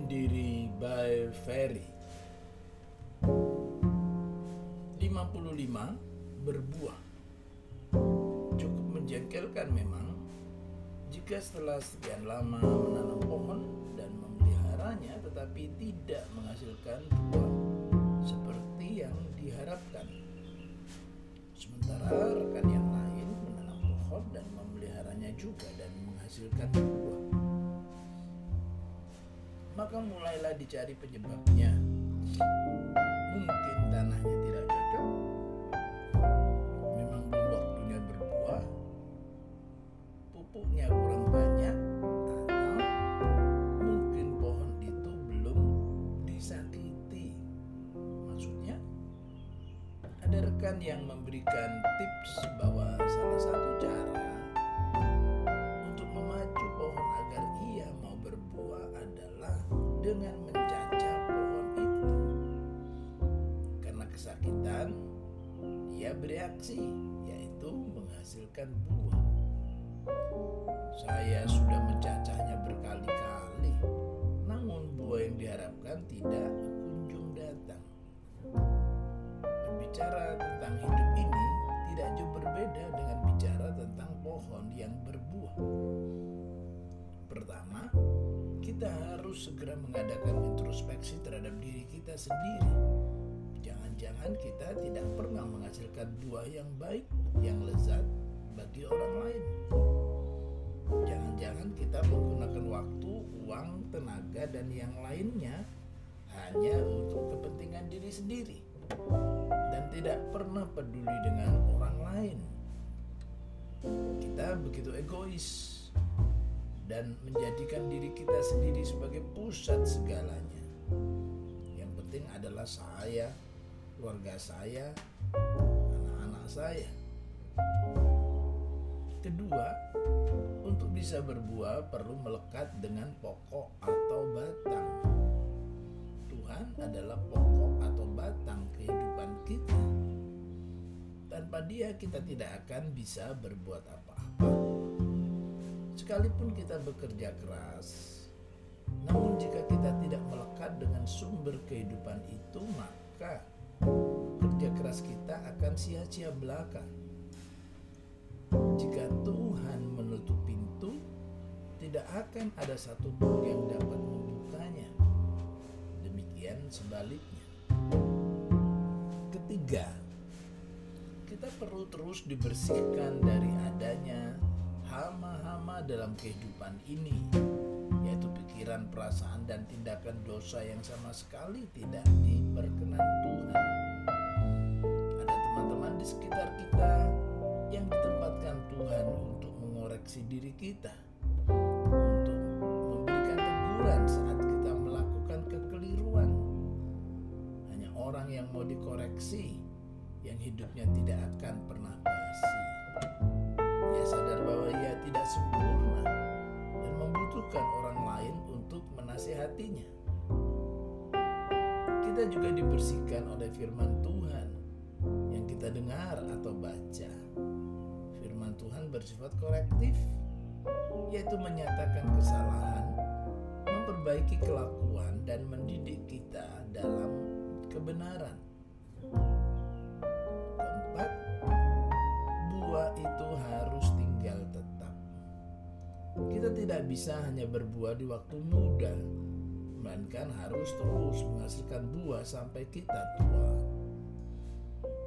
Cermin Diri by Ferry. 55 berbuah. Cukup menjengkelkan memang Jika setelah sekian lama menanam pohon dan memeliharanya Tetapi tidak menghasilkan buah Seperti yang diharapkan. Sementara rekan yang lain menanam pohon dan memeliharanya juga Dan menghasilkan buah maka mulailah dicari penyebabnya. Mungkin tanahnya tidak cocok, memang belum waktunya berbuah, pupuknya kurang banyak, atau mungkin pohon itu belum disakiti. Maksudnya, ada rekan yang memberikan tips bahwa dengan mencacah pohon itu. Karena kesakitan, ia bereaksi, yaitu menghasilkan buah. Saya sudah mencacahnya harus segera mengadakan introspeksi terhadap diri kita sendiri. Jangan-jangan kita tidak pernah menghasilkan buah yang baik, yang lezat bagi orang lain. Jangan-jangan kita menggunakan waktu, uang, tenaga, dan yang lainnya hanya untuk kepentingan diri sendiri dan tidak pernah peduli dengan orang lain. Kita begitu egois dan menjadikan diri kita sendiri sebagai pusat segalanya. Yang penting adalah saya, keluarga saya, anak-anak saya. Kedua, untuk bisa berbuah perlu melekat dengan pokok atau batang. Tuhan adalah pokok atau batang kehidupan kita. Tanpa Dia, kita tidak akan bisa berbuat apa-apa. Sekalipun kita bekerja keras, namun jika kita tidak melekat dengan sumber kehidupan itu, maka kerja keras kita akan sia-sia belaka. Jika Tuhan menutup pintu, tidak akan ada satupun yang dapat membukanya. Demikian sebaliknya. Ketiga, kita perlu terus dibersihkan dari adanya hama-hama dalam kehidupan ini, yaitu pikiran, perasaan, dan tindakan dosa yang sama sekali tidak diperkenan Tuhan. Ada teman-teman di sekitar kita yang ditempatkan Tuhan untuk mengoreksi diri kita, untuk memberikan teguran saat kita melakukan kekeliruan. Hanya orang yang mau dikoreksi, yang hidupnya tidak akan pernah basi. Ia sadar bahwa ia tidak sempurna dan membutuhkan orang lain untuk menasehatinya. Kita juga dibersihkan oleh firman Tuhan yang kita dengar atau baca. Firman Tuhan bersifat korektif, yaitu menyatakan kesalahan, memperbaiki kelakuan, dan mendidik kita dalam kebenaran. Tidak bisa hanya berbuah di waktu muda, melainkan harus terus menghasilkan buah sampai kita tua.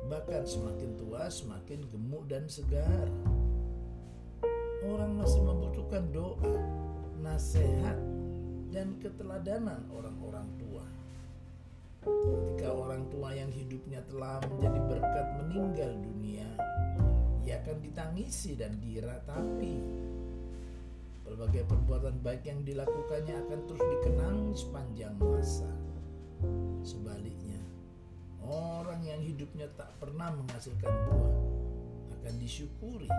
Bahkan semakin tua semakin gemuk dan segar. Orang masih membutuhkan doa, nasihat, dan keteladanan orang-orang tua. Ketika orang tua yang hidupnya telah menjadi berkat meninggal dunia, ia akan ditangisi dan diratapi. Berbagai perbuatan baik yang dilakukannya akan terus dikenang sepanjang masa. Sebaliknya, orang yang hidupnya tak pernah menghasilkan buah akan disyukuri